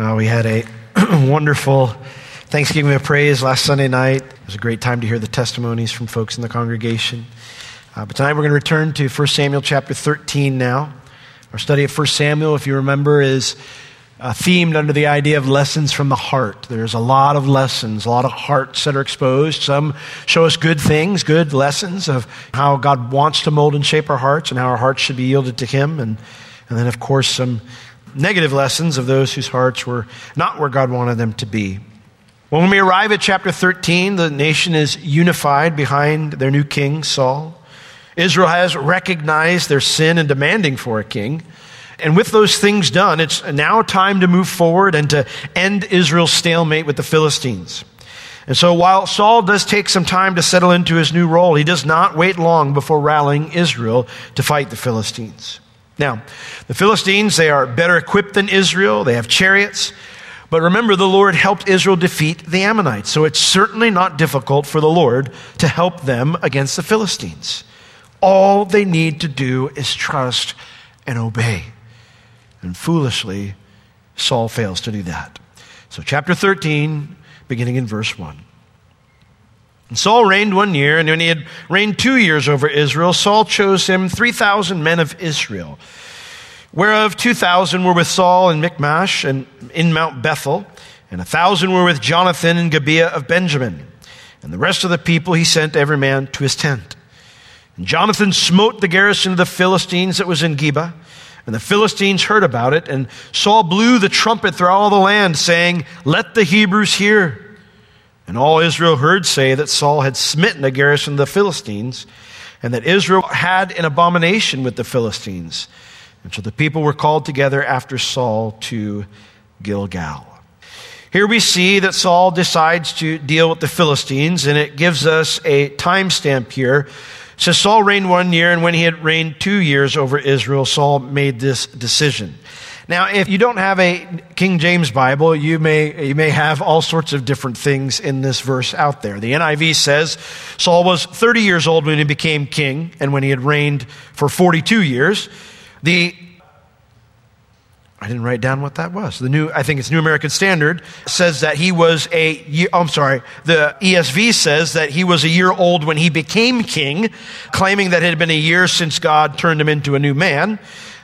Well, we had a wonderful Thanksgiving of praise last Sunday night. It was a great time to hear the testimonies from folks in the congregation. Uh, but tonight we're going to return to 1 Samuel chapter 13 now. Our study of 1 Samuel, if you remember, is uh, themed under the idea of lessons from the heart. There's a lot of lessons, a lot of hearts that are exposed. Some show us good things, good lessons of how God wants to mold and shape our hearts and how our hearts should be yielded to Him. And, and then, of course, some negative lessons of those whose hearts were not where God wanted them to be. Well, When we arrive at chapter 13, the nation is unified behind their new king, Saul. Israel has recognized their sin and demanding for a king. And with those things done, it's now time to move forward and to end Israel's stalemate with the Philistines. And so while Saul does take some time to settle into his new role, he does not wait long before rallying Israel to fight the Philistines. Now, the Philistines, they are better equipped than Israel. They have chariots. But remember, the Lord helped Israel defeat the Ammonites. So it's certainly not difficult for the Lord to help them against the Philistines. All they need to do is trust and obey. And foolishly, Saul fails to do that. So, chapter 13, beginning in verse 1. And Saul reigned one year, and when he had reigned two years over Israel, Saul chose him 3,000 men of Israel, whereof 2,000 were with Saul in Michmash and in Mount Bethel, and a 1,000 were with Jonathan in Gibeah of Benjamin. And the rest of the people he sent every man to his tent. And Jonathan smote the garrison of the Philistines that was in Geba, and the Philistines heard about it, and Saul blew the trumpet through all the land, saying, Let the Hebrews hear. And all Israel heard say that Saul had smitten a garrison of the Philistines, and that Israel had an abomination with the Philistines. And so the people were called together after Saul to Gilgal. Here we see that Saul decides to deal with the Philistines, and it gives us a timestamp here. Says Saul reigned one year, and when he had reigned two years over Israel, Saul made this decision. Now, if you don't have a King James Bible, you may, you may have all sorts of different things in this verse out there. The NIV says Saul was 30 years old when he became king and when he had reigned for 42 years. The I didn't write down what that was. The new, I think it's New American Standard says that he was a year, I'm sorry, the ESV says that he was a year old when he became king, claiming that it had been a year since God turned him into a new man.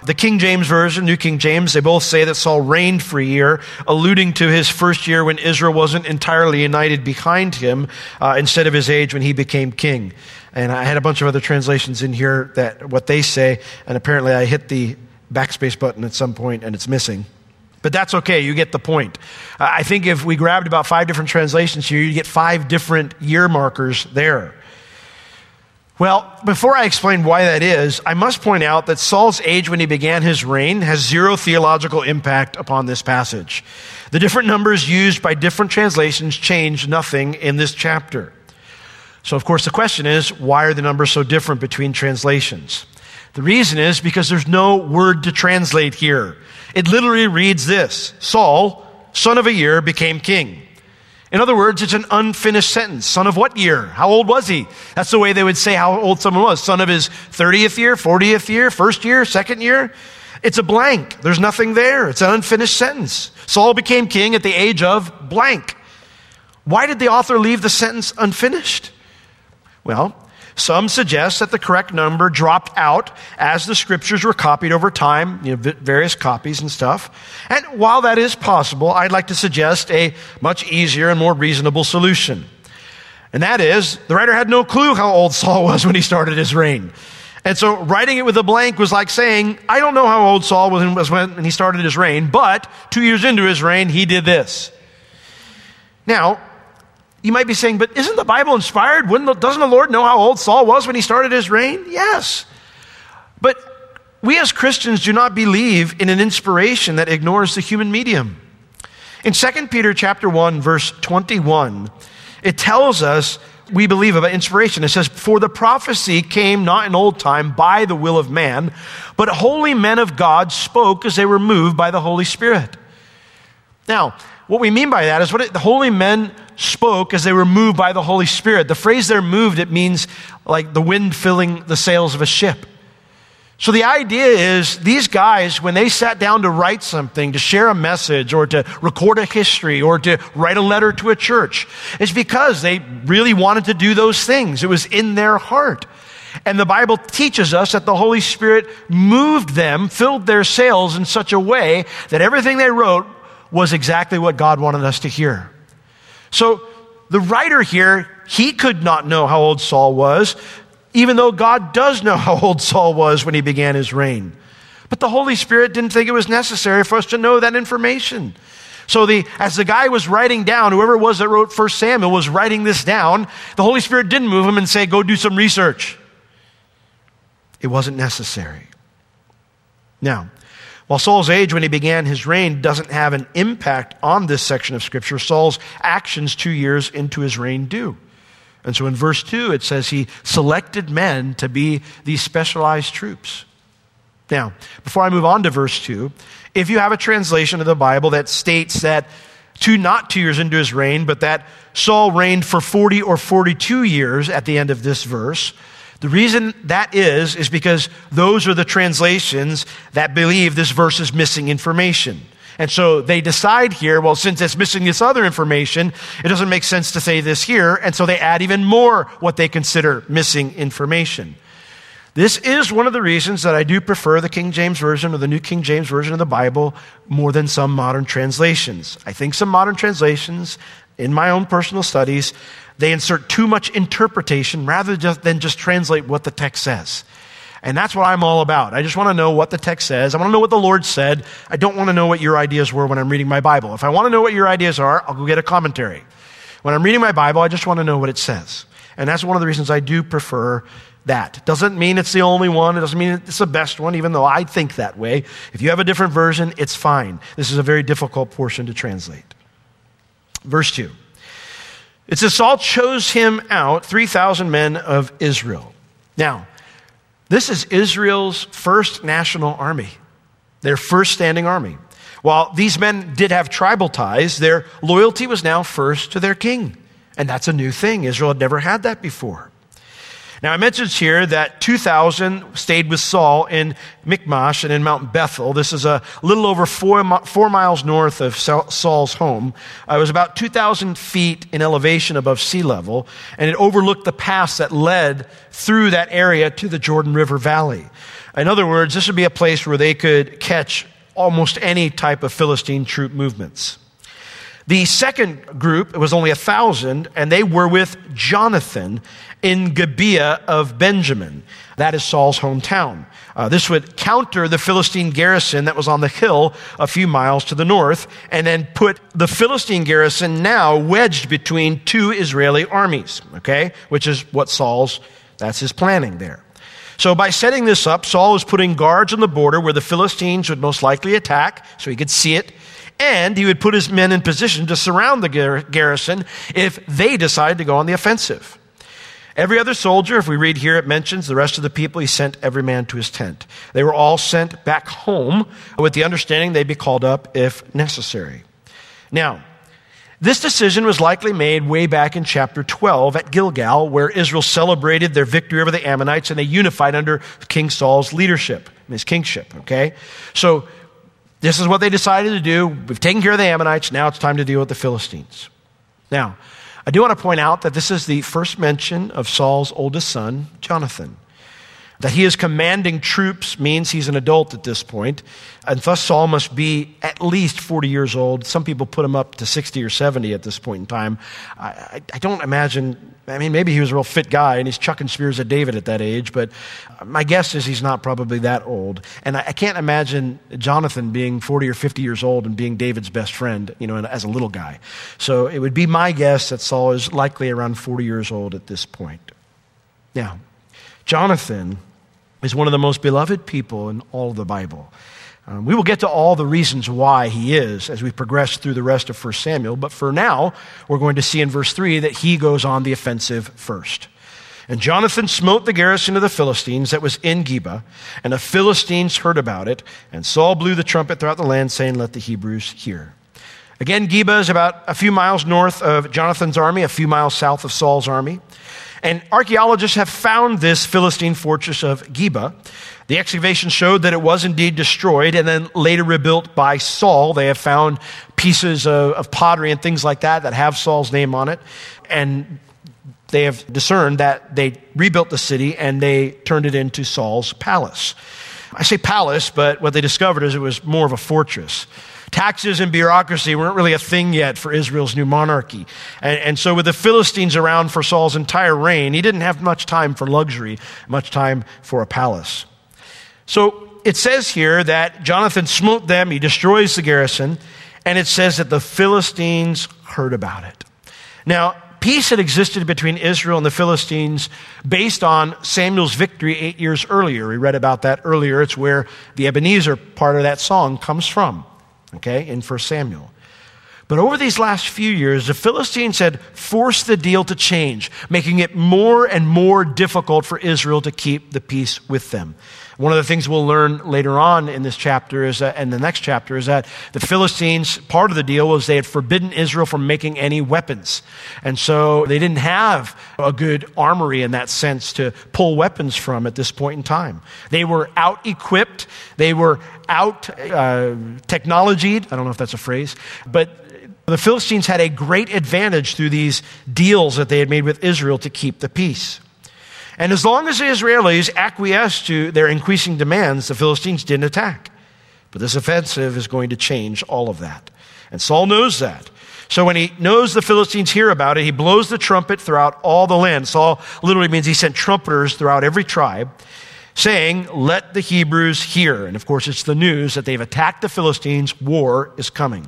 The King James Version, New King James, they both say that Saul reigned for a year, alluding to his first year when Israel wasn't entirely united behind him uh, instead of his age when he became king. And I had a bunch of other translations in here that what they say, and apparently I hit the backspace button at some point and it's missing. But that's okay, you get the point. Uh, I think if we grabbed about five different translations here, you'd get five different year markers there. Well, before I explain why that is, I must point out that Saul's age when he began his reign has zero theological impact upon this passage. The different numbers used by different translations change nothing in this chapter. So, of course, the question is why are the numbers so different between translations? The reason is because there's no word to translate here. It literally reads this Saul, son of a year, became king. In other words, it's an unfinished sentence. Son of what year? How old was he? That's the way they would say how old someone was. Son of his 30th year, 40th year, first year, second year? It's a blank. There's nothing there. It's an unfinished sentence. Saul became king at the age of blank. Why did the author leave the sentence unfinished? Well, some suggest that the correct number dropped out as the scriptures were copied over time, you know, various copies and stuff. And while that is possible, I'd like to suggest a much easier and more reasonable solution. And that is, the writer had no clue how old Saul was when he started his reign. And so writing it with a blank was like saying, I don't know how old Saul was when he started his reign, but two years into his reign, he did this. Now, you might be saying, but isn't the Bible inspired? Wouldn't, doesn't the Lord know how old Saul was when he started his reign? Yes. But we as Christians do not believe in an inspiration that ignores the human medium. In 2 Peter chapter 1 verse 21, it tells us we believe about inspiration. It says, For the prophecy came not in old time by the will of man, but holy men of God spoke as they were moved by the Holy Spirit. Now, what we mean by that is what it, the holy men spoke as they were moved by the Holy Spirit. The phrase they're moved, it means like the wind filling the sails of a ship. So the idea is these guys, when they sat down to write something, to share a message, or to record a history, or to write a letter to a church, it's because they really wanted to do those things. It was in their heart. And the Bible teaches us that the Holy Spirit moved them, filled their sails in such a way that everything they wrote was exactly what God wanted us to hear. So the writer here, he could not know how old Saul was even though God does know how old Saul was when he began his reign. But the Holy Spirit didn't think it was necessary for us to know that information. So the, as the guy was writing down, whoever it was that wrote First Samuel was writing this down, the Holy Spirit didn't move him and say, go do some research. It wasn't necessary. Now, while Saul's age when he began his reign doesn't have an impact on this section of Scripture, Saul's actions two years into his reign do. And so in verse 2, it says he selected men to be these specialized troops. Now, before I move on to verse 2, if you have a translation of the Bible that states that two, not two years into his reign, but that Saul reigned for 40 or 42 years at the end of this verse, the reason that is, is because those are the translations that believe this verse is missing information. And so they decide here, well, since it's missing this other information, it doesn't make sense to say this here. And so they add even more what they consider missing information. This is one of the reasons that I do prefer the King James Version or the New King James Version of the Bible more than some modern translations. I think some modern translations, in my own personal studies, they insert too much interpretation rather than just translate what the text says. And that's what I'm all about. I just want to know what the text says. I want to know what the Lord said. I don't want to know what your ideas were when I'm reading my Bible. If I want to know what your ideas are, I'll go get a commentary. When I'm reading my Bible, I just want to know what it says. And that's one of the reasons I do prefer that. Doesn't mean it's the only one. It doesn't mean it's the best one, even though I think that way. If you have a different version, it's fine. This is a very difficult portion to translate. Verse 2. It says, Saul chose him out, 3,000 men of Israel. Now, this is Israel's first national army, their first standing army. While these men did have tribal ties, their loyalty was now first to their king. And that's a new thing. Israel had never had that before. Now, I mentioned here that 2,000 stayed with Saul in Michmash and in Mount Bethel. This is a little over four, four miles north of Saul's home. Uh, it was about 2,000 feet in elevation above sea level, and it overlooked the pass that led through that area to the Jordan River Valley. In other words, this would be a place where they could catch almost any type of Philistine troop movements. The second group it was only a thousand, and they were with Jonathan in Gibeah of Benjamin. That is Saul's hometown. Uh, this would counter the Philistine garrison that was on the hill a few miles to the north, and then put the Philistine garrison now wedged between two Israeli armies, okay? Which is what Saul's, that's his planning there. So by setting this up, Saul was putting guards on the border where the Philistines would most likely attack, so he could see it and he would put his men in position to surround the garrison if they decided to go on the offensive. Every other soldier, if we read here, it mentions the rest of the people, he sent every man to his tent. They were all sent back home with the understanding they'd be called up if necessary. Now, this decision was likely made way back in chapter 12 at Gilgal, where Israel celebrated their victory over the Ammonites and they unified under King Saul's leadership, his kingship, okay? So this is what they decided to do. We've taken care of the Ammonites. Now it's time to deal with the Philistines. Now, I do want to point out that this is the first mention of Saul's oldest son, Jonathan. That he is commanding troops means he's an adult at this point, and thus Saul must be at least 40 years old. Some people put him up to 60 or 70 at this point in time. I, I, I don't imagine, I mean, maybe he was a real fit guy and he's chucking spears at David at that age, but uh, my guess is he's not probably that old. And I, I can't imagine Jonathan being 40 or 50 years old and being David's best friend, you know, as a little guy. So it would be my guess that Saul is likely around 40 years old at this point. Now, Jonathan is one of the most beloved people in all of the Bible. Um, we will get to all the reasons why he is as we progress through the rest of 1 Samuel, but for now, we're going to see in verse 3 that he goes on the offensive first. And Jonathan smote the garrison of the Philistines that was in Geba, and the Philistines heard about it, and Saul blew the trumpet throughout the land, saying, Let the Hebrews hear. Again, Geba is about a few miles north of Jonathan's army, a few miles south of Saul's army. And archaeologists have found this Philistine fortress of Geba. The excavation showed that it was indeed destroyed and then later rebuilt by Saul. They have found pieces of, of, pottery and things like that that have Saul's name on it. And they have discerned that they rebuilt the city and they turned it into Saul's palace. I say palace, but what they discovered is it was more of a fortress. Taxes and bureaucracy weren't really a thing yet for Israel's new monarchy. And, and, so, with the Philistines around for Saul's entire reign, he didn't have much time for luxury, much time for a palace. So it says here that Jonathan smote them, he destroys the garrison, and it says that the Philistines heard about it. Now, peace had existed between Israel and the Philistines based on Samuel's victory eight years earlier. We read about that earlier. It's where the Ebenezer part of that song comes from, okay, in 1 Samuel. But over these last few years, the Philistines had forced the deal to change, making it more and more difficult for Israel to keep the peace with them. One of the things we'll learn later on in this chapter is that, and the next chapter is that the Philistines, part of the deal was they had forbidden Israel from making any weapons. And so they didn't have a good armory in that sense to pull weapons from at this point in time. They were out equipped. They were out uh, technologied. I don't know if that's a phrase, but the Philistines had a great advantage through these deals that they had made with Israel to keep the peace. And as long as the Israelis acquiesced to their increasing demands, the Philistines didn't attack. But this offensive is going to change all of that. And Saul knows that. So when he knows the Philistines hear about it, he blows the trumpet throughout all the land. Saul literally means he sent trumpeters throughout every tribe, saying, Let the Hebrews hear. And of course, it's the news that they've attacked the Philistines. War is coming.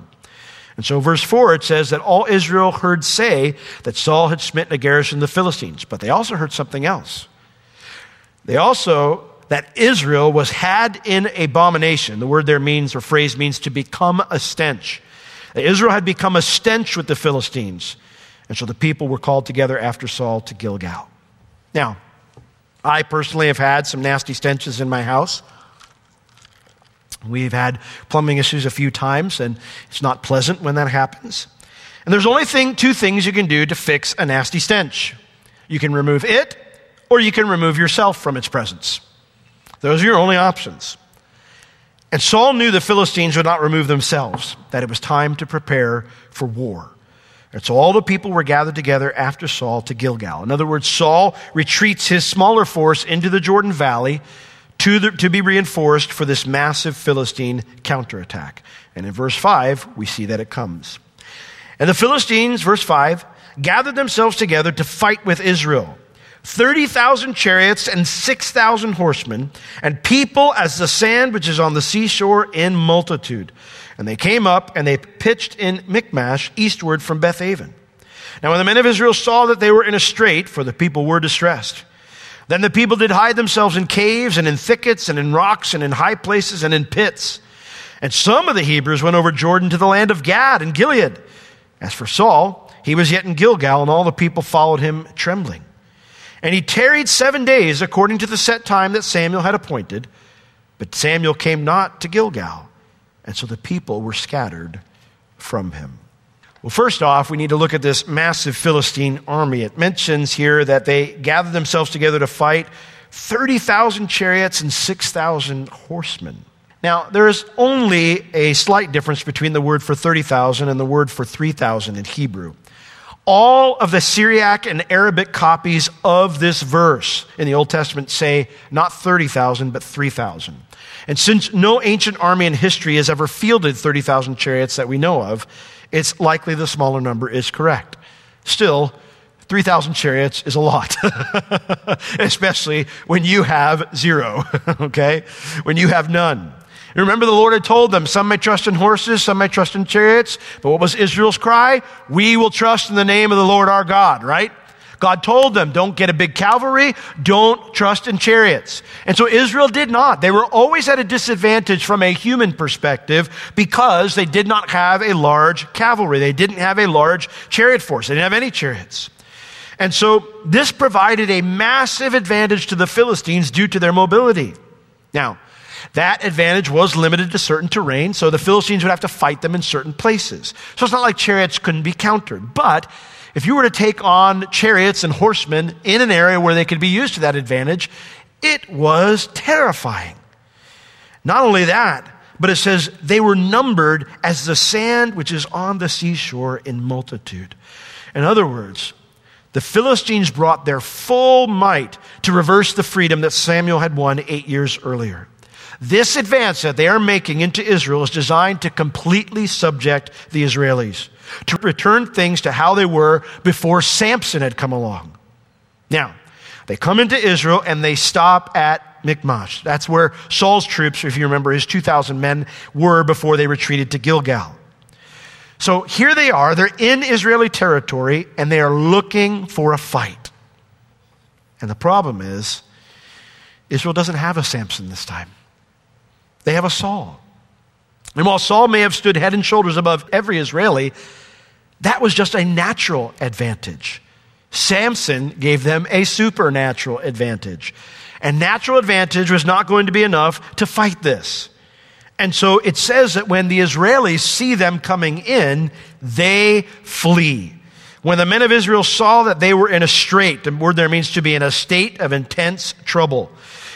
And so, verse 4, it says that all Israel heard say that Saul had smitten a garrison of the Philistines. But they also heard something else. They also, that Israel was had in abomination. The word there means, or phrase means, to become a stench. Israel had become a stench with the Philistines. And so the people were called together after Saul to Gilgal. Now, I personally have had some nasty stenches in my house. We've had plumbing issues a few times, and it's not pleasant when that happens. And there's only thing, two things you can do to fix a nasty stench you can remove it, or you can remove yourself from its presence. Those are your only options. And Saul knew the Philistines would not remove themselves, that it was time to prepare for war. And so all the people were gathered together after Saul to Gilgal. In other words, Saul retreats his smaller force into the Jordan Valley to, the, to be reinforced for this massive Philistine counterattack. And in verse 5, we see that it comes. And the Philistines, verse 5, gathered themselves together to fight with Israel. 30,000 chariots and 6,000 horsemen, and people as the sand which is on the seashore in multitude. And they came up and they pitched in Michmash eastward from Bethaven. Now, when the men of Israel saw that they were in a strait, for the people were distressed, then the people did hide themselves in caves and in thickets and in rocks and in high places and in pits. And some of the Hebrews went over Jordan to the land of Gad and Gilead. As for Saul, he was yet in Gilgal, and all the people followed him trembling. And he tarried seven days according to the set time that Samuel had appointed. But Samuel came not to Gilgal, and so the people were scattered from him. Well, first off, we need to look at this massive Philistine army. It mentions here that they gathered themselves together to fight 30,000 chariots and 6,000 horsemen. Now, there is only a slight difference between the word for 30,000 and the word for 3,000 in Hebrew. All of the Syriac and Arabic copies of this verse in the Old Testament say not 30,000, but 3,000. And since no ancient army in history has ever fielded 30,000 chariots that we know of, it's likely the smaller number is correct. Still, 3,000 chariots is a lot, especially when you have zero, okay? When you have none. Remember, the Lord had told them, some may trust in horses, some may trust in chariots. But what was Israel's cry? We will trust in the name of the Lord our God, right? God told them, don't get a big cavalry, don't trust in chariots. And so Israel did not. They were always at a disadvantage from a human perspective because they did not have a large cavalry. They didn't have a large chariot force. They didn't have any chariots. And so this provided a massive advantage to the Philistines due to their mobility. Now, that advantage was limited to certain terrain, so the Philistines would have to fight them in certain places. So it's not like chariots couldn't be countered. But if you were to take on chariots and horsemen in an area where they could be used to that advantage, It was terrifying. Not only that, but it says they were numbered as the sand which is on the seashore in multitude. In other words, the Philistines brought their full might to reverse the freedom that Samuel had won eight years earlier. This advance that they are making into Israel is designed to completely subject the Israelis, to return things to how they were before Samson had come along. Now, they come into Israel and they stop at Michmash. That's where Saul's troops, if you remember, his 2,000 men were before they retreated to Gilgal. So here they are, they're in Israeli territory and they are looking for a fight. And the problem is, Israel doesn't have a Samson this time. They have a Saul. And while Saul may have stood head and shoulders above every Israeli, that was just a natural advantage. Samson gave them a supernatural advantage. And natural advantage was not going to be enough to fight this. And so it says that when the Israelis see them coming in, they flee. When the men of Israel saw that they were in a strait, the word there means to be in a state of intense trouble.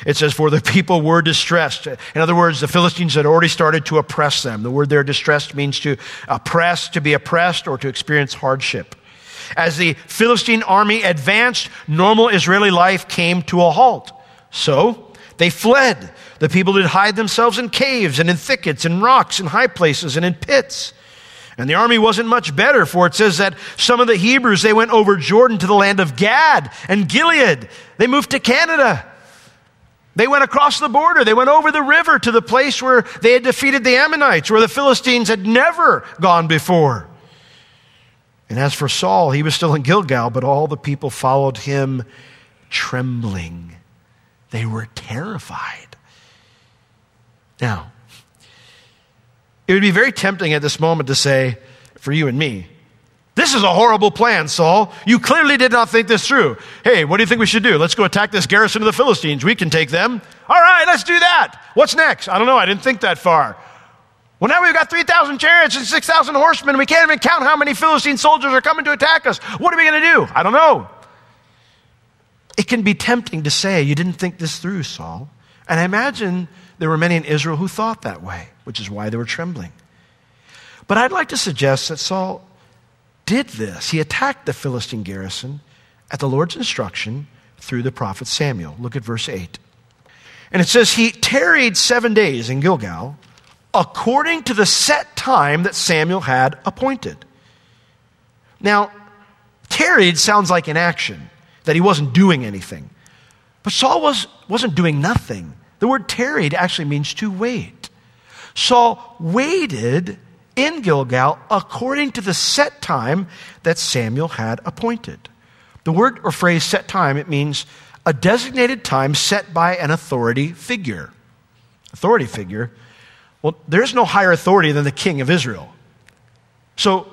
It says, for the people were distressed. In other words, the Philistines had already started to oppress them. The word there, distressed, means to oppress, to be oppressed, or to experience hardship. As the Philistine army advanced, normal Israeli life came to a halt. So they fled. The people did hide themselves in caves and in thickets and rocks and high places and in pits. And the army wasn't much better, for it says that some of the Hebrews, they went over Jordan to the land of Gad and Gilead. They moved to Canada. They went across the border. They went over the river to the place where they had defeated the Ammonites, where the Philistines had never gone before. And as for Saul, he was still in Gilgal, but all the people followed him trembling. They were terrified. Now, it would be very tempting at this moment to say, for you and me, this is a horrible plan, Saul. You clearly did not think this through. Hey, what do you think we should do? Let's go attack this garrison of the Philistines. We can take them. All right, let's do that. What's next? I don't know. I didn't think that far. Well, now we've got 3,000 chariots and 6,000 horsemen. We can't even count how many Philistine soldiers are coming to attack us. What are we going to do? I don't know. It can be tempting to say, You didn't think this through, Saul. And I imagine there were many in Israel who thought that way, which is why they were trembling. But I'd like to suggest that Saul did this. He attacked the Philistine garrison at the Lord's instruction through the prophet Samuel. Look at verse 8. And it says, He tarried seven days in Gilgal according to the set time that Samuel had appointed. Now, tarried sounds like inaction that he wasn't doing anything. But Saul was, wasn't doing nothing. The word tarried actually means to wait. Saul waited in Gilgal according to the set time that Samuel had appointed. The word or phrase set time, it means a designated time set by an authority figure. Authority figure. Well, there's no higher authority than the king of Israel. So,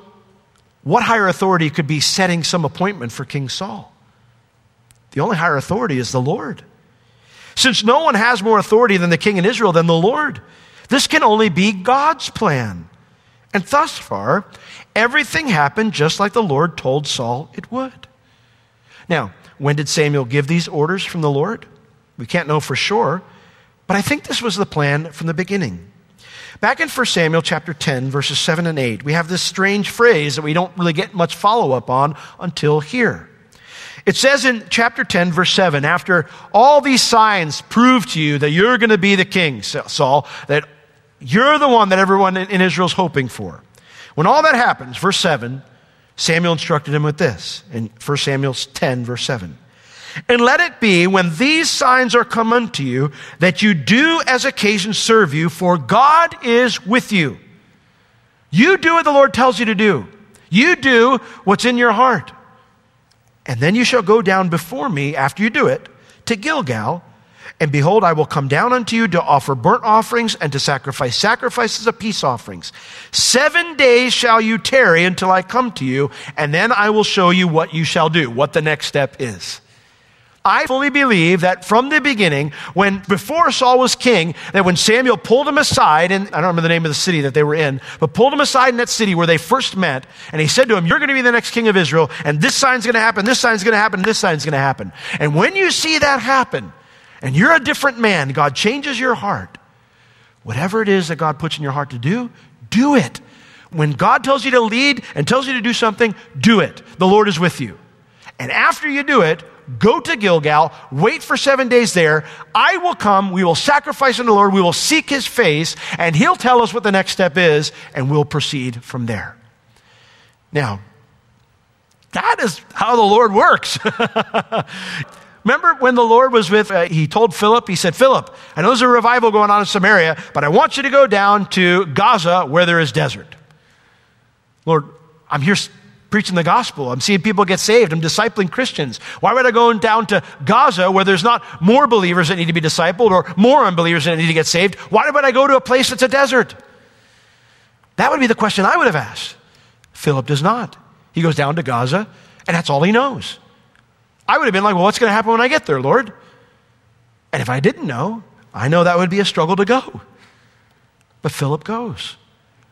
what higher authority could be setting some appointment for King Saul? The only higher authority is the Lord. Since no one has more authority than the king in Israel than the Lord, this can only be God's plan. And thus far, everything happened just like the Lord told Saul it would. Now, when did Samuel give these orders from the Lord? We can't know for sure, but I think this was the plan from the beginning. Back in 1 Samuel chapter 10, verses 7 and 8, we have this strange phrase that we don't really get much follow up on until here. It says in chapter 10, verse 7, after all these signs prove to you that you're going to be the king, Saul, that you're the one that everyone in Israel is hoping for. When all that happens, verse 7, Samuel instructed him with this in 1 Samuel 10, verse 7. And let it be when these signs are come unto you that you do as occasion serve you, for God is with you. You do what the Lord tells you to do. You do what's in your heart. And then you shall go down before me after you do it to Gilgal. And behold, I will come down unto you to offer burnt offerings and to sacrifice sacrifices of peace offerings. Seven days shall you tarry until I come to you, and then I will show you what you shall do, what the next step is. I fully believe that from the beginning, when before Saul was king, that when Samuel pulled him aside, and I don't remember the name of the city that they were in, but pulled him aside in that city where they first met, and he said to him, You're going to be the next king of Israel, and this sign's going to happen, this sign's going to happen, this sign's going to happen. And when you see that happen, and you're a different man, God changes your heart, whatever it is that God puts in your heart to do, do it. When God tells you to lead and tells you to do something, do it. The Lord is with you. And after you do it, go to Gilgal, wait for seven days there. I will come, we will sacrifice unto the Lord, we will seek his face, and he'll tell us what the next step is, and we'll proceed from there. Now, that is how the Lord works. Remember when the Lord was with, uh, he told Philip, he said, Philip, I know there's a revival going on in Samaria, but I want you to go down to Gaza where there is desert. Lord, I'm here preaching the gospel. I'm seeing people get saved. I'm discipling Christians. Why would I go down to Gaza where there's not more believers that need to be discipled or more unbelievers that need to get saved? Why would I go to a place that's a desert? That would be the question I would have asked. Philip does not. He goes down to Gaza, and that's all he knows. I would have been like, well, what's going to happen when I get there, Lord? And if I didn't know, I know that would be a struggle to go. But Philip goes.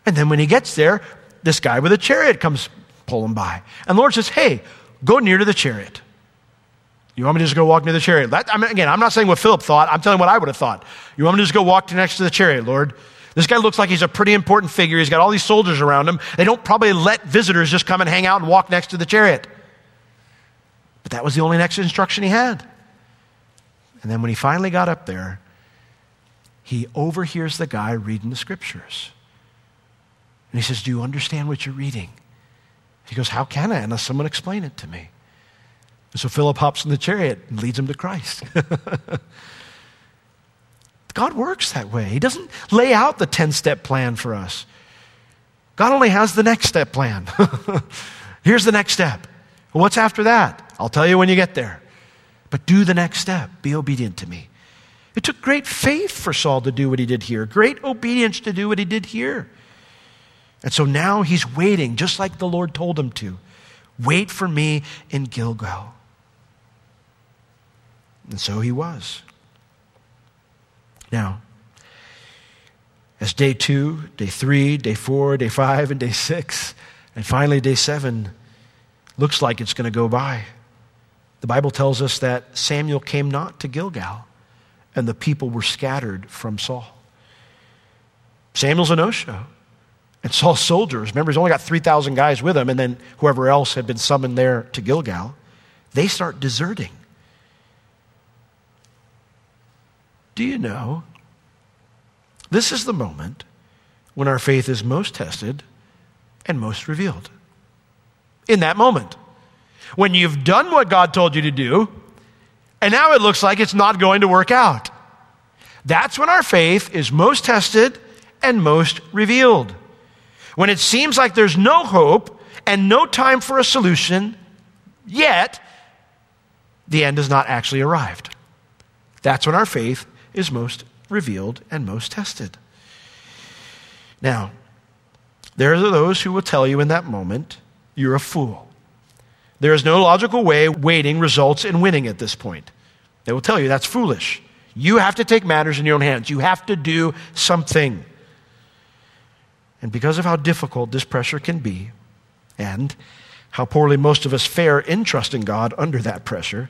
And then when he gets there, this guy with a chariot comes pulling by. And the Lord says, hey, go near to the chariot. You want me to just go walk near the chariot? That, I mean, again, I'm not saying what Philip thought. I'm telling what I would have thought. You want me to just go walk next to the chariot, Lord? This guy looks like he's a pretty important figure. He's got all these soldiers around him. They don't probably let visitors just come and hang out and walk next to the chariot. But that was the only next instruction he had. And then when he finally got up there, he overhears the guy reading the scriptures. And he says, Do you understand what you're reading? He goes, How can I unless someone explain it to me? And so Philip hops in the chariot and leads him to Christ. God works that way. He doesn't lay out the 10 step plan for us. God only has the next step plan. Here's the next step. What's after that? I'll tell you when you get there. But do the next step. Be obedient to me. It took great faith for Saul to do what he did here, great obedience to do what he did here. And so now he's waiting, just like the Lord told him to. Wait for me in Gilgal. And so he was. Now, as day two, day three, day four, day five, and day six, and finally day seven looks like it's going to go by, the Bible tells us that Samuel came not to Gilgal, and the people were scattered from Saul. Samuel's a no show. And Saul's soldiers, remember, he's only got 3,000 guys with him, and then whoever else had been summoned there to Gilgal, they start deserting. Do you know? This is the moment when our faith is most tested and most revealed. In that moment, when you've done what God told you to do, and now it looks like it's not going to work out. That's when our faith is most tested and most revealed. When it seems like there's no hope and no time for a solution, yet the end has not actually arrived. That's when our faith is most revealed and most tested. Now, there are those who will tell you in that moment, you're a fool. There is no logical way waiting results in winning at this point. They will tell you that's foolish. You have to take matters in your own hands. You have to do something. And because of how difficult this pressure can be, and how poorly most of us fare in trusting God under that pressure,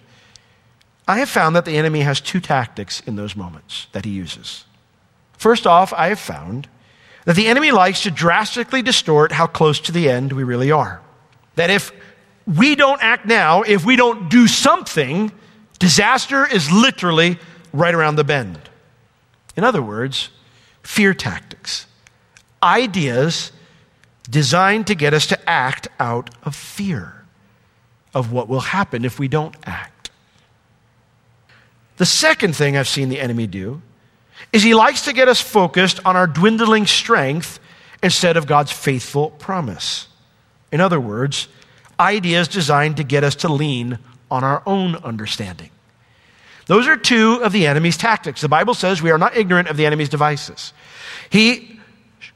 I have found that the enemy has two tactics in those moments that he uses. First off, I have found that the enemy likes to drastically distort how close to the end we really are. That if we don't act now, if we don't do something, disaster is literally right around the bend. In other words, fear tactics ideas designed to get us to act out of fear of what will happen if we don't act. The second thing I've seen the enemy do is he likes to get us focused on our dwindling strength instead of God's faithful promise. In other words, ideas designed to get us to lean on our own understanding. Those are two of the enemy's tactics. The Bible says we are not ignorant of the enemy's devices. He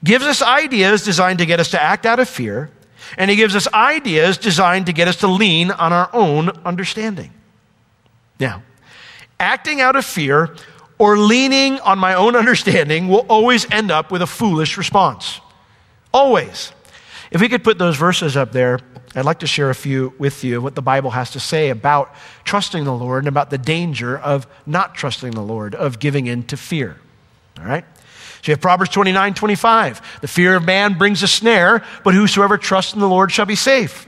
gives us ideas designed to get us to act out of fear, and he gives us ideas designed to get us to lean on our own understanding. Now, acting out of fear or leaning on my own understanding will always end up with a foolish response. Always. If we could put those verses up there, I'd like to share a few with you what the Bible has to say about trusting the Lord and about the danger of not trusting the Lord, of giving in to fear. All right? So you have Proverbs 29 25. The fear of man brings a snare, but whosoever trusts in the Lord shall be safe.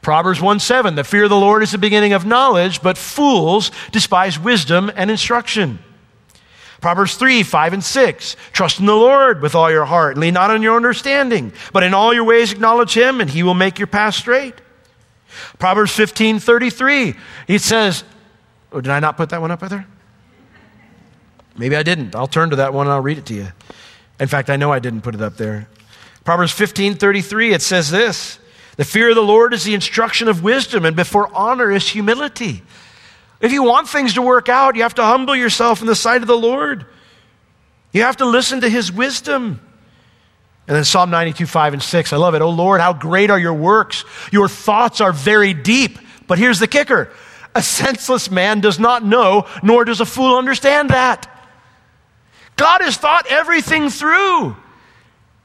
Proverbs 1 7. The fear of the Lord is the beginning of knowledge, but fools despise wisdom and instruction. Proverbs 3, 5, and 6. Trust in the Lord with all your heart. Lean not on your understanding, but in all your ways acknowledge him, and he will make your path straight. Proverbs 15, 33. He says, Oh, did I not put that one up there? Maybe I didn't. I'll turn to that one and I'll read it to you. In fact, I know I didn't put it up there. Proverbs 15, 33, it says this The fear of the Lord is the instruction of wisdom, and before honor is humility. If you want things to work out, you have to humble yourself in the sight of the Lord. You have to listen to his wisdom. And then Psalm 92, 5 and 6. I love it. Oh Lord, how great are your works! Your thoughts are very deep. But here's the kicker a senseless man does not know, nor does a fool understand that. God has thought everything through.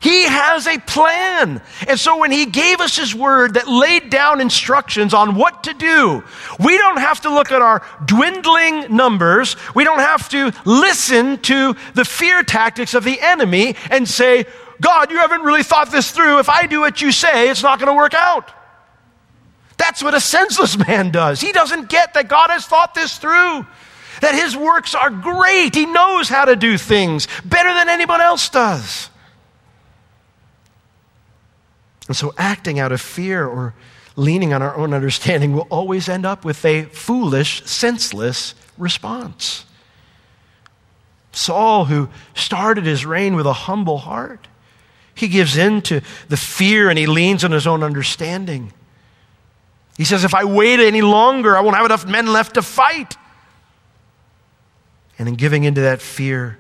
He has a plan. And so when he gave us his word that laid down instructions on what to do, we don't have to look at our dwindling numbers. We don't have to listen to the fear tactics of the enemy and say, God, you haven't really thought this through. If I do what you say, it's not going to work out. That's what a senseless man does. He doesn't get that God has thought this through, that his works are great. He knows how to do things better than anyone else does. And so, acting out of fear or leaning on our own understanding will always end up with a foolish, senseless response. Saul, who started his reign with a humble heart, he gives in to the fear and he leans on his own understanding. He says, If I wait any longer, I won't have enough men left to fight. And in giving into that fear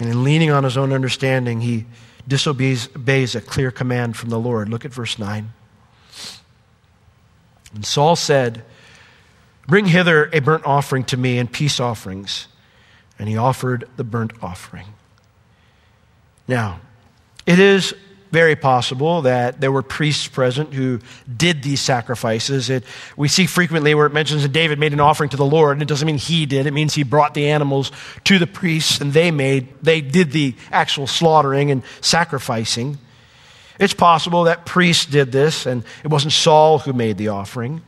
and in leaning on his own understanding, he disobeys a clear command from the Lord. Look at verse 9. And Saul said, Bring hither a burnt offering to me and peace offerings. And he offered the burnt offering. Now, it is very possible that there were priests present who did these sacrifices. It, we see frequently where it mentions that David made an offering to the Lord, and it doesn't mean he did. It means he brought the animals to the priests, and they made they did the actual slaughtering and sacrificing. It's possible that priests did this, and it wasn't Saul who made the offering.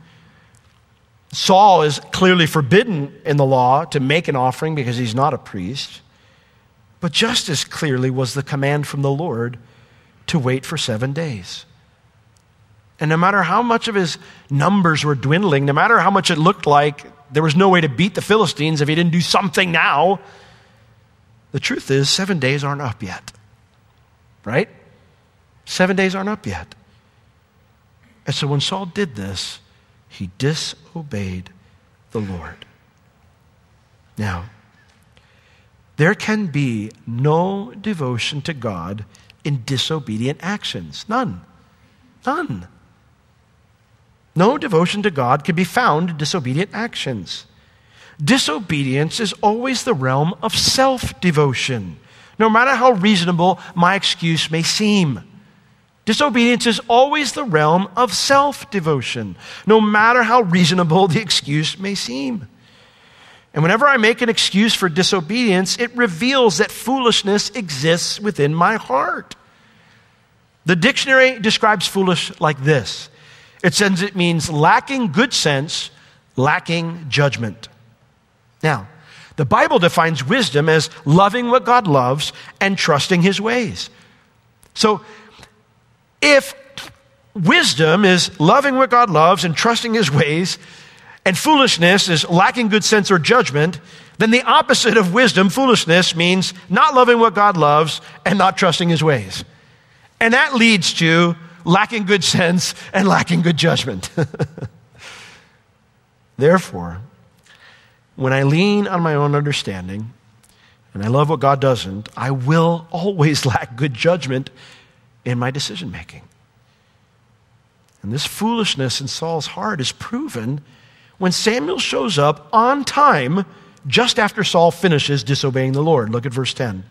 Saul is clearly forbidden in the law to make an offering because he's not a priest. But just as clearly was the command from the Lord to wait for seven days. And no matter how much of his numbers were dwindling, no matter how much it looked like there was no way to beat the Philistines if he didn't do something now, the truth is, seven days aren't up yet. Right? Seven days aren't up yet. And so when Saul did this, he disobeyed the Lord. Now, there can be no devotion to God in disobedient actions. None. None. No devotion to God can be found in disobedient actions. Disobedience is always the realm of self devotion, no matter how reasonable my excuse may seem. Disobedience is always the realm of self devotion, no matter how reasonable the excuse may seem. And whenever I make an excuse for disobedience, it reveals that foolishness exists within my heart. The dictionary describes foolish like this it says it means lacking good sense, lacking judgment. Now, the Bible defines wisdom as loving what God loves and trusting his ways. So, if wisdom is loving what God loves and trusting his ways, and foolishness is lacking good sense or judgment, then the opposite of wisdom, foolishness, means not loving what God loves and not trusting his ways. And that leads to lacking good sense and lacking good judgment. Therefore, when I lean on my own understanding, and I love what God doesn't, I will always lack good judgment in my decision making. And this foolishness in Saul's heart is proven when Samuel shows up on time just after Saul finishes disobeying the Lord. Look at verse 10.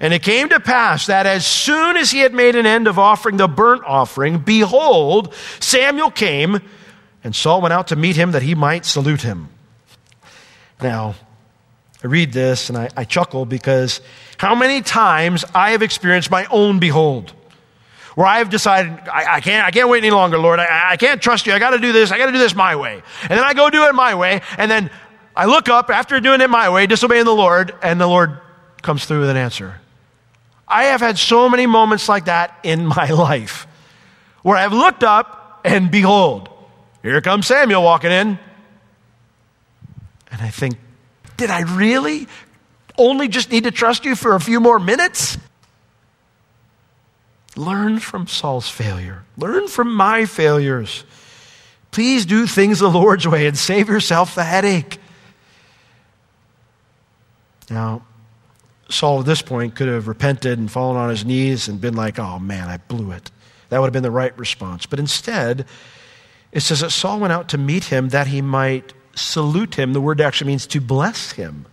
And it came to pass that as soon as he had made an end of offering the burnt offering, behold, Samuel came, and Saul went out to meet him that he might salute him. Now, I read this and I, I chuckle because how many times I have experienced my own behold where I have decided, I, I, can't, I can't wait any longer, Lord. I, I can't trust you. I got to do this. I got to do this my way. And then I go do it my way. And then I look up after doing it my way, disobeying the Lord, and the Lord comes through with an answer. I have had so many moments like that in my life where I've looked up and behold, here comes Samuel walking in. And I think, did I really only just need to trust you for a few more minutes? Learn from Saul's failure. Learn from my failures. Please do things the Lord's way and save yourself the headache. Now, Saul at this point could have repented and fallen on his knees and been like, oh man, I blew it. That would have been the right response. But instead, it says that Saul went out to meet him that he might salute him. The word actually means to bless him.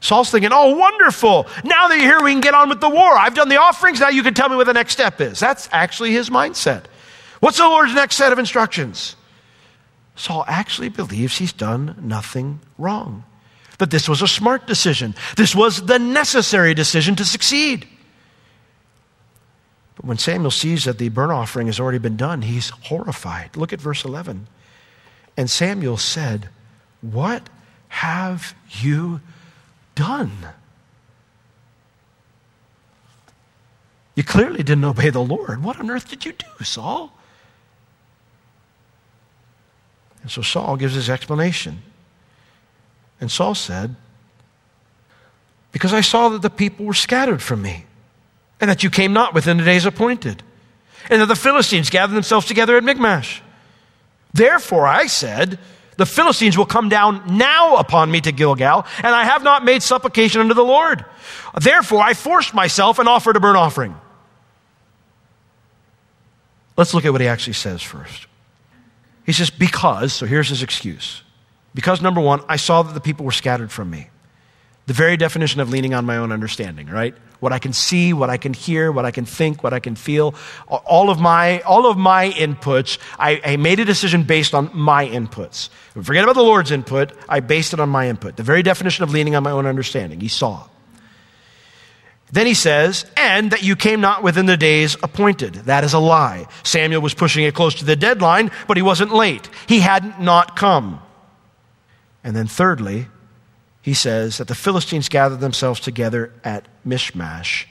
Saul's thinking, oh, wonderful. Now that you're here, we can get on with the war. I've done the offerings. Now you can tell me what the next step is. That's actually his mindset. What's the Lord's next set of instructions? Saul actually believes he's done nothing wrong that this was a smart decision. This was the necessary decision to succeed. But when Samuel sees that the burnt offering has already been done, he's horrified. Look at verse 11. And Samuel said, What have you done? You clearly didn't obey the Lord. What on earth did you do, Saul? And so Saul gives his explanation. And Saul said, Because I saw that the people were scattered from me, and that you came not within the days appointed, and that the Philistines gathered themselves together at Michmash. Therefore I said, The Philistines will come down now upon me to Gilgal, and I have not made supplication unto the Lord. Therefore I forced myself and offered a burnt offering. Let's look at what he actually says first. He says, Because, so here's his excuse. Because, number one, I saw that the people were scattered from me. The very definition of leaning on my own understanding, right? What I can see, what I can hear, what I can think, what I can feel, all of my, all of my inputs, I, I made a decision based on my inputs. Forget about the Lord's input, I based it on my input. The very definition of leaning on my own understanding. He saw. Then he says, and that you came not within the days appointed. That is a lie. Samuel was pushing it close to the deadline, but he wasn't late. He hadn't not come. And then, thirdly, he says that the Philistines gathered themselves together at Michmash.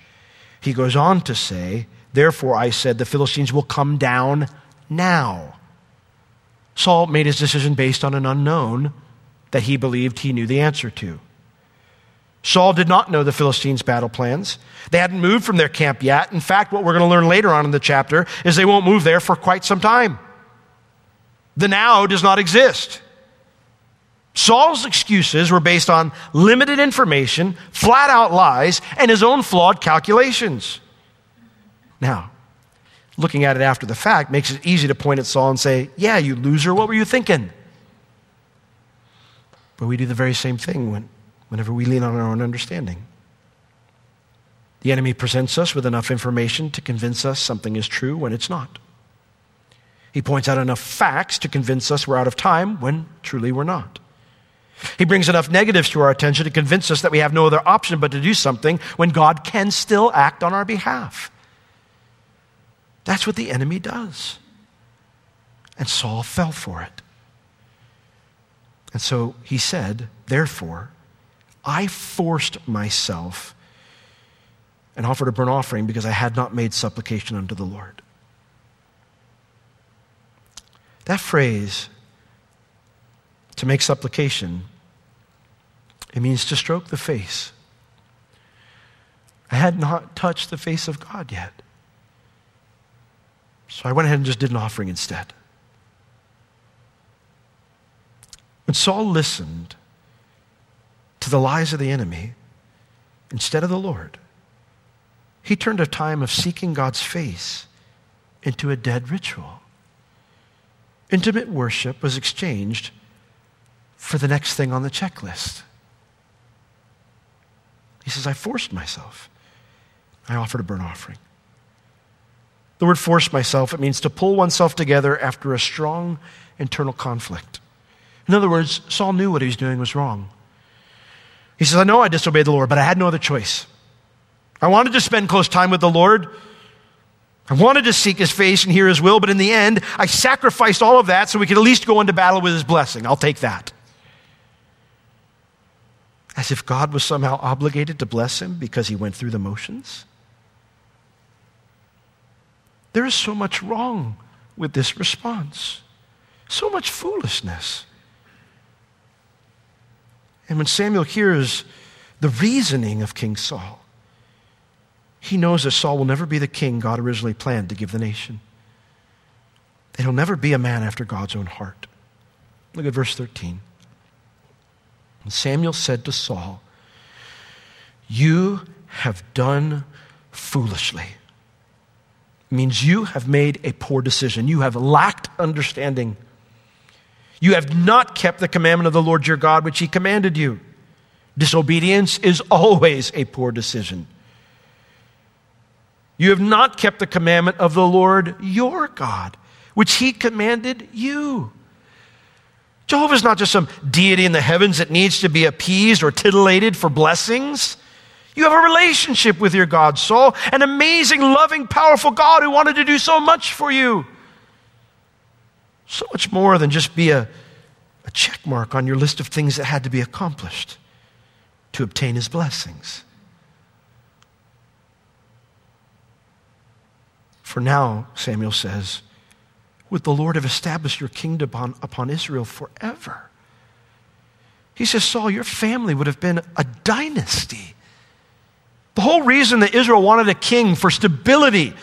He goes on to say, Therefore, I said, the Philistines will come down now. Saul made his decision based on an unknown that he believed he knew the answer to. Saul did not know the Philistines' battle plans. They hadn't moved from their camp yet. In fact, what we're going to learn later on in the chapter is they won't move there for quite some time. The now does not exist. Saul's excuses were based on limited information, flat out lies, and his own flawed calculations. Now, looking at it after the fact makes it easy to point at Saul and say, Yeah, you loser, what were you thinking? But we do the very same thing when, whenever we lean on our own understanding. The enemy presents us with enough information to convince us something is true when it's not. He points out enough facts to convince us we're out of time when truly we're not. He brings enough negatives to our attention to convince us that we have no other option but to do something when God can still act on our behalf. That's what the enemy does. And Saul fell for it. And so he said, Therefore, I forced myself and offered a burnt offering because I had not made supplication unto the Lord. That phrase, to make supplication, it means to stroke the face. I had not touched the face of God yet. So I went ahead and just did an offering instead. When Saul listened to the lies of the enemy instead of the Lord, he turned a time of seeking God's face into a dead ritual. Intimate worship was exchanged for the next thing on the checklist. He says, I forced myself. I offered a burnt offering. The word forced myself, it means to pull oneself together after a strong internal conflict. In other words, Saul knew what he was doing was wrong. He says, I know I disobeyed the Lord, but I had no other choice. I wanted to spend close time with the Lord. I wanted to seek his face and hear his will, but in the end, I sacrificed all of that so we could at least go into battle with his blessing. I'll take that. As if God was somehow obligated to bless him because he went through the motions. There is so much wrong with this response, so much foolishness. And when Samuel hears the reasoning of King Saul, he knows that Saul will never be the king God originally planned to give the nation. That he'll never be a man after God's own heart. Look at verse 13. And Samuel said to Saul, You have done foolishly. It means you have made a poor decision. You have lacked understanding. You have not kept the commandment of the Lord your God, which he commanded you. Disobedience is always a poor decision. You have not kept the commandment of the Lord your God, which he commanded you. Jehovah is not just some deity in the heavens that needs to be appeased or titillated for blessings. You have a relationship with your God, Saul, an amazing, loving, powerful God who wanted to do so much for you. So much more than just be a, a check mark on your list of things that had to be accomplished to obtain his blessings. For now, Samuel says, would the Lord have established your kingdom upon, upon Israel forever? He says, Saul, your family would have been a dynasty. The whole reason that Israel wanted a king for stability,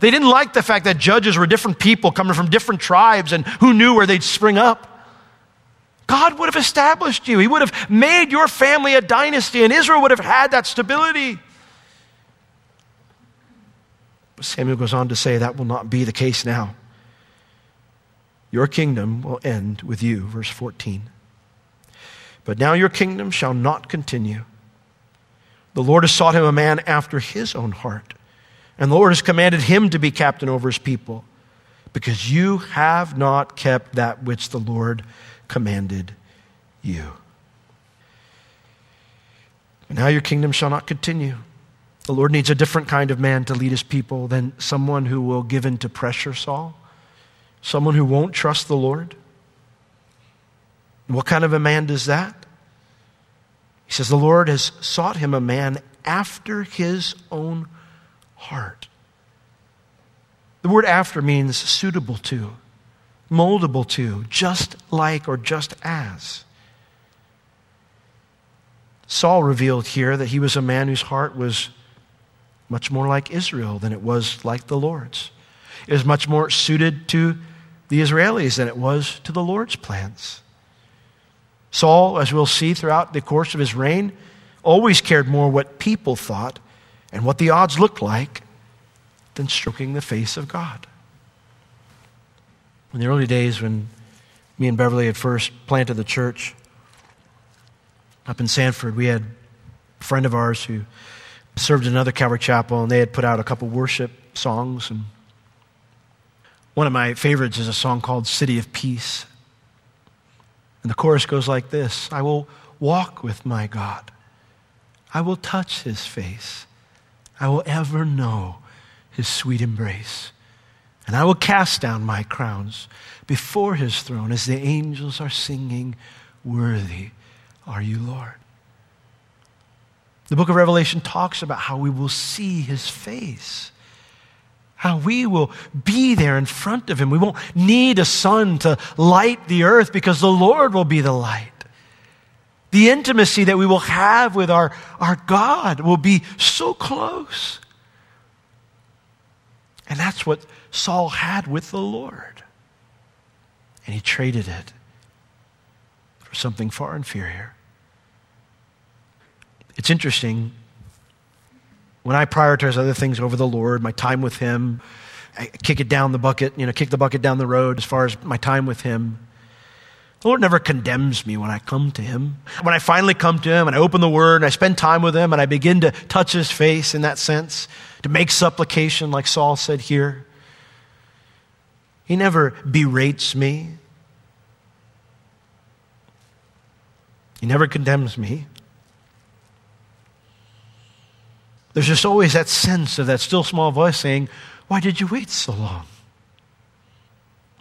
they didn't like the fact that judges were different people coming from different tribes and who knew where they'd spring up. God would have established you. He would have made your family a dynasty, and Israel would have had that stability. But Samuel goes on to say that will not be the case now. Your kingdom will end with you, verse 14. But now your kingdom shall not continue. The Lord has sought him a man after his own heart, and the Lord has commanded him to be captain over his people, because you have not kept that which the Lord commanded you. And now your kingdom shall not continue. The Lord needs a different kind of man to lead his people than someone who will give in to pressure, Saul, someone who won't trust the Lord. What kind of a man does that? He says, The Lord has sought him a man after his own heart. The word after means suitable to, moldable to, just like or just as. Saul revealed here that he was a man whose heart was much more like Israel than it was like the Lord's. It was much more suited to the Israelis than it was to the Lord's plans. Saul, as we'll see throughout the course of his reign, always cared more what people thought and what the odds looked like than stroking the face of God. In the early days when me and Beverly had first planted the church up in Sanford, we had a friend of ours who served in another Calvary chapel, and they had put out a couple worship songs. And one of my favorites is a song called City of Peace. And the chorus goes like this I will walk with my God, I will touch his face, I will ever know his sweet embrace. And I will cast down my crowns before his throne as the angels are singing, Worthy are you, Lord. The book of Revelation talks about how we will see his face, how we will be there in front of him. We won't need a sun to light the earth because the Lord will be the light. The intimacy that we will have with our, our God will be so close. And that's what Saul had with the Lord. And he traded it for something far inferior. It's interesting. When I prioritize other things over the Lord, my time with Him, I kick it down the bucket, you know, kick the bucket down the road as far as my time with Him. The Lord never condemns me when I come to Him. When I finally come to Him and I open the Word and I spend time with Him and I begin to touch His face in that sense, to make supplication like Saul said here, He never berates me. He never condemns me. There's just always that sense of that still small voice saying, Why did you wait so long?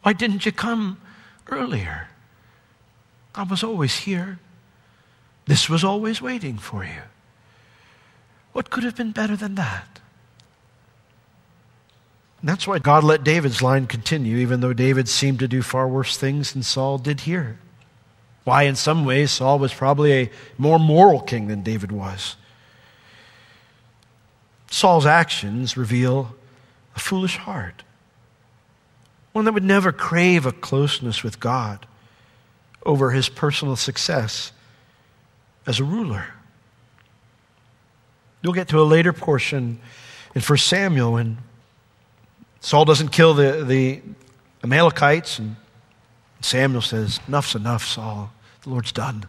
Why didn't you come earlier? I was always here. This was always waiting for you. What could have been better than that? And that's why God let David's line continue, even though David seemed to do far worse things than Saul did here. Why, in some ways, Saul was probably a more moral king than David was. Saul's actions reveal a foolish heart, one that would never crave a closeness with God over his personal success as a ruler. You'll get to a later portion in 1 Samuel when Saul doesn't kill the, the Amalekites, and Samuel says, Enough's enough, Saul. The Lord's done.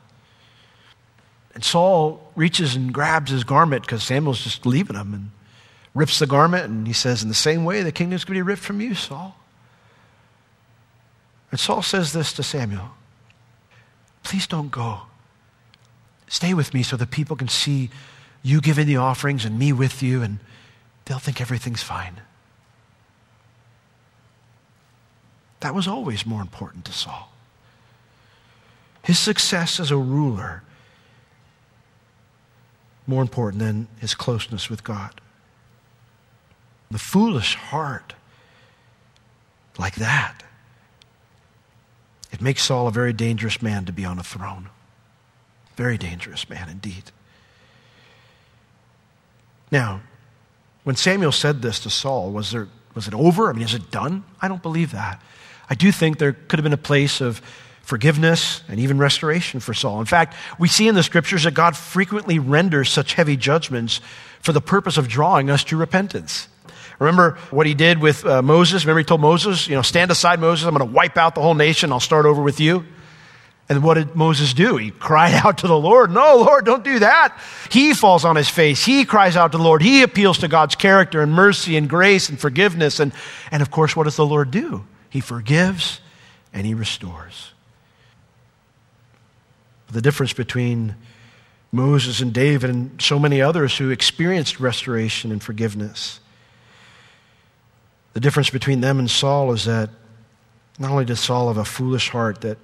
And Saul reaches and grabs his garment because Samuel's just leaving him and rips the garment. And he says, In the same way, the kingdom's going to be ripped from you, Saul. And Saul says this to Samuel Please don't go. Stay with me so the people can see you giving the offerings and me with you, and they'll think everything's fine. That was always more important to Saul. His success as a ruler, more important than his closeness with God. The foolish heart, like that, it makes Saul a very dangerous man to be on a throne. Very dangerous man indeed. Now, when Samuel said this to Saul, was, there, was it over? I mean, is it done? I don't believe that. I do think there could have been a place of forgiveness and even restoration for Saul. In fact, we see in the scriptures that God frequently renders such heavy judgments for the purpose of drawing us to repentance. Remember what he did with uh, Moses? Remember he told Moses, you know, stand aside, Moses, I'm going to wipe out the whole nation, I'll start over with you. And what did Moses do? He cried out to the Lord, No, Lord, don't do that. He falls on his face. He cries out to the Lord. He appeals to God's character and mercy and grace and forgiveness. And, and of course, what does the Lord do? He forgives and he restores. The difference between Moses and David and so many others who experienced restoration and forgiveness the difference between them and Saul is that not only did Saul have a foolish heart that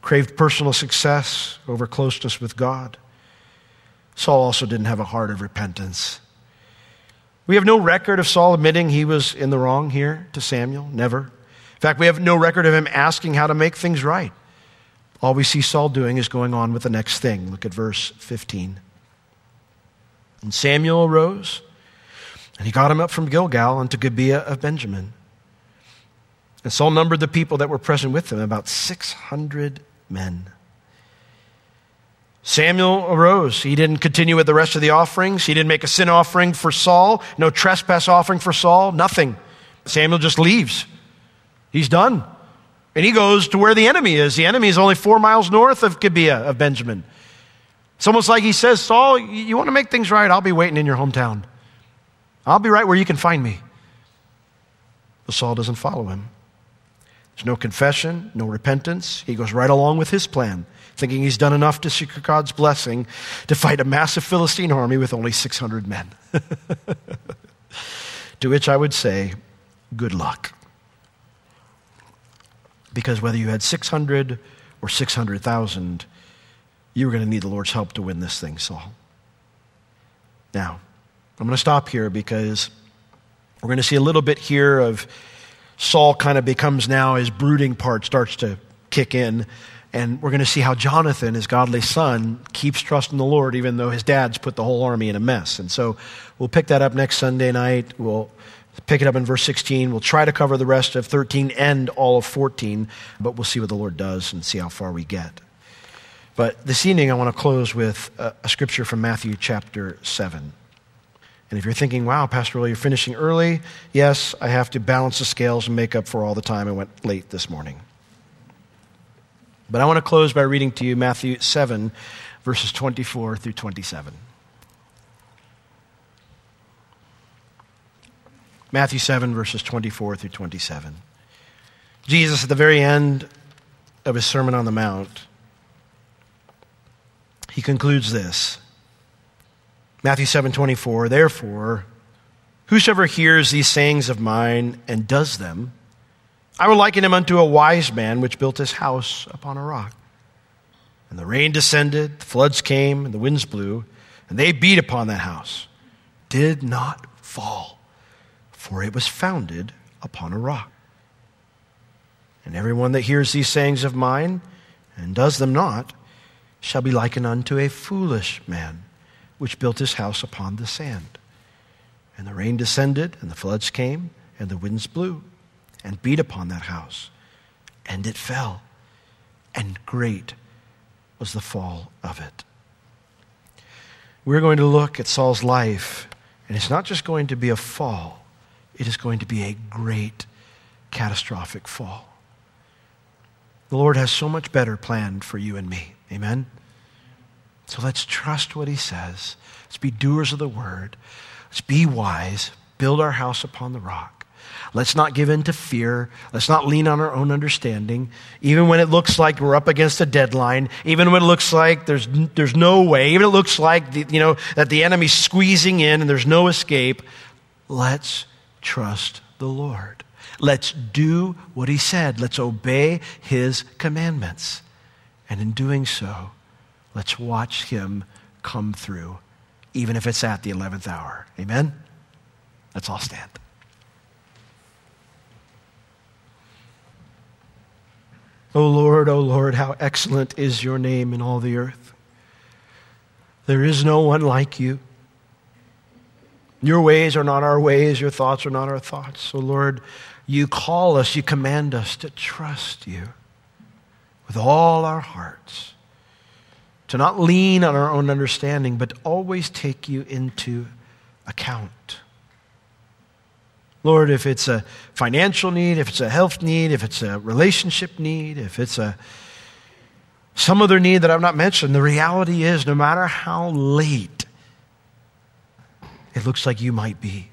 craved personal success over closeness with God, Saul also didn't have a heart of repentance. We have no record of Saul admitting he was in the wrong here to Samuel, never. In fact, we have no record of him asking how to make things right. All we see Saul doing is going on with the next thing. Look at verse 15. And Samuel arose and he got him up from Gilgal unto Gibeah of Benjamin. And Saul numbered the people that were present with him, about 600 men. Samuel arose. He didn't continue with the rest of the offerings. He didn't make a sin offering for Saul, no trespass offering for Saul, nothing. Samuel just leaves. He's done. And he goes to where the enemy is. The enemy is only four miles north of Gibeah of Benjamin. It's almost like he says, Saul, you want to make things right? I'll be waiting in your hometown. I'll be right where you can find me. But Saul doesn't follow him. There's no confession, no repentance. He goes right along with his plan, thinking he's done enough to secure God's blessing to fight a massive Philistine army with only 600 men. to which I would say, good luck. Because whether you had 600 or 600,000, you were going to need the Lord's help to win this thing, Saul. Now, I'm going to stop here because we're going to see a little bit here of Saul kind of becomes now his brooding part starts to kick in. And we're going to see how Jonathan, his godly son, keeps trusting the Lord even though his dad's put the whole army in a mess. And so we'll pick that up next Sunday night. We'll pick it up in verse 16. We'll try to cover the rest of 13 and all of 14, but we'll see what the Lord does and see how far we get. But this evening, I want to close with a, a scripture from Matthew chapter 7. And if you're thinking, wow, Pastor Will, you're finishing early, yes, I have to balance the scales and make up for all the time I went late this morning. But I want to close by reading to you Matthew 7, verses 24 through 27. Matthew 7, verses 24 through 27. Jesus, at the very end of his Sermon on the Mount, he concludes this. Matthew 7, 24, Therefore, whosoever hears these sayings of mine and does them, I will liken him unto a wise man which built his house upon a rock. And the rain descended, the floods came, and the winds blew, and they beat upon that house, did not fall, for it was founded upon a rock. And everyone that hears these sayings of mine and does them not shall be likened unto a foolish man which built his house upon the sand. And the rain descended, and the floods came, and the winds blew and beat upon that house, and it fell, and great was the fall of it. We're going to look at Saul's life, and it's not just going to be a fall, it is going to be a great, catastrophic fall. The Lord has so much better planned for you and me. Amen? So let's trust what He says. Let's be doers of the word. Let's be wise, build our house upon the rock. Let's not give in to fear. Let's not lean on our own understanding. Even when it looks like we're up against a deadline, even when it looks like there's, there's no way, even it looks like the, you know, that the enemy's squeezing in and there's no escape, let's trust the Lord. Let's do what he said. Let's obey his commandments. And in doing so, let's watch him come through, even if it's at the 11th hour. Amen? Let's all stand. O Lord, O Lord, how excellent is your name in all the earth. There is no one like you. Your ways are not our ways, your thoughts are not our thoughts. So, Lord, you call us, you command us to trust you with all our hearts, to not lean on our own understanding, but always take you into account. Lord, if it's a financial need, if it's a health need, if it's a relationship need, if it's a some other need that I've not mentioned, the reality is no matter how late it looks like you might be,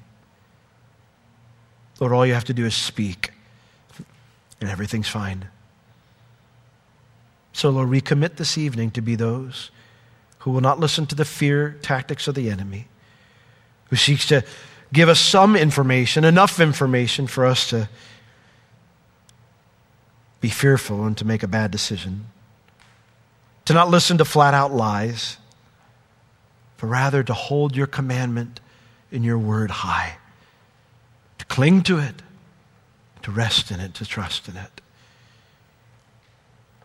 Lord, all you have to do is speak and everything's fine. So, Lord, we commit this evening to be those who will not listen to the fear tactics of the enemy, who seeks to give us some information, enough information for us to be fearful and to make a bad decision. To not listen to flat out lies, but rather to hold your commandment in your word high, to cling to it, to rest in it, to trust in it.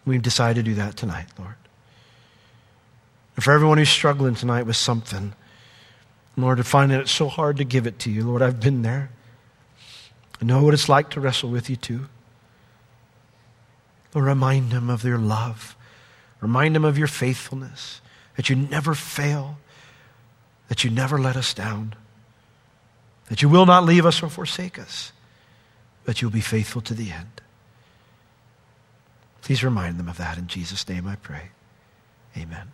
We've decided to do that tonight, Lord. And for everyone who's struggling tonight with something, Lord, I find it so hard to give it to you. Lord, I've been there. I know what it's like to wrestle with you too. Lord, remind them of your love. Remind them of your faithfulness, that you never fail, that you never let us down, that you will not leave us or forsake us, but you'll be faithful to the end. Please remind them of that. In Jesus' name I pray. Amen.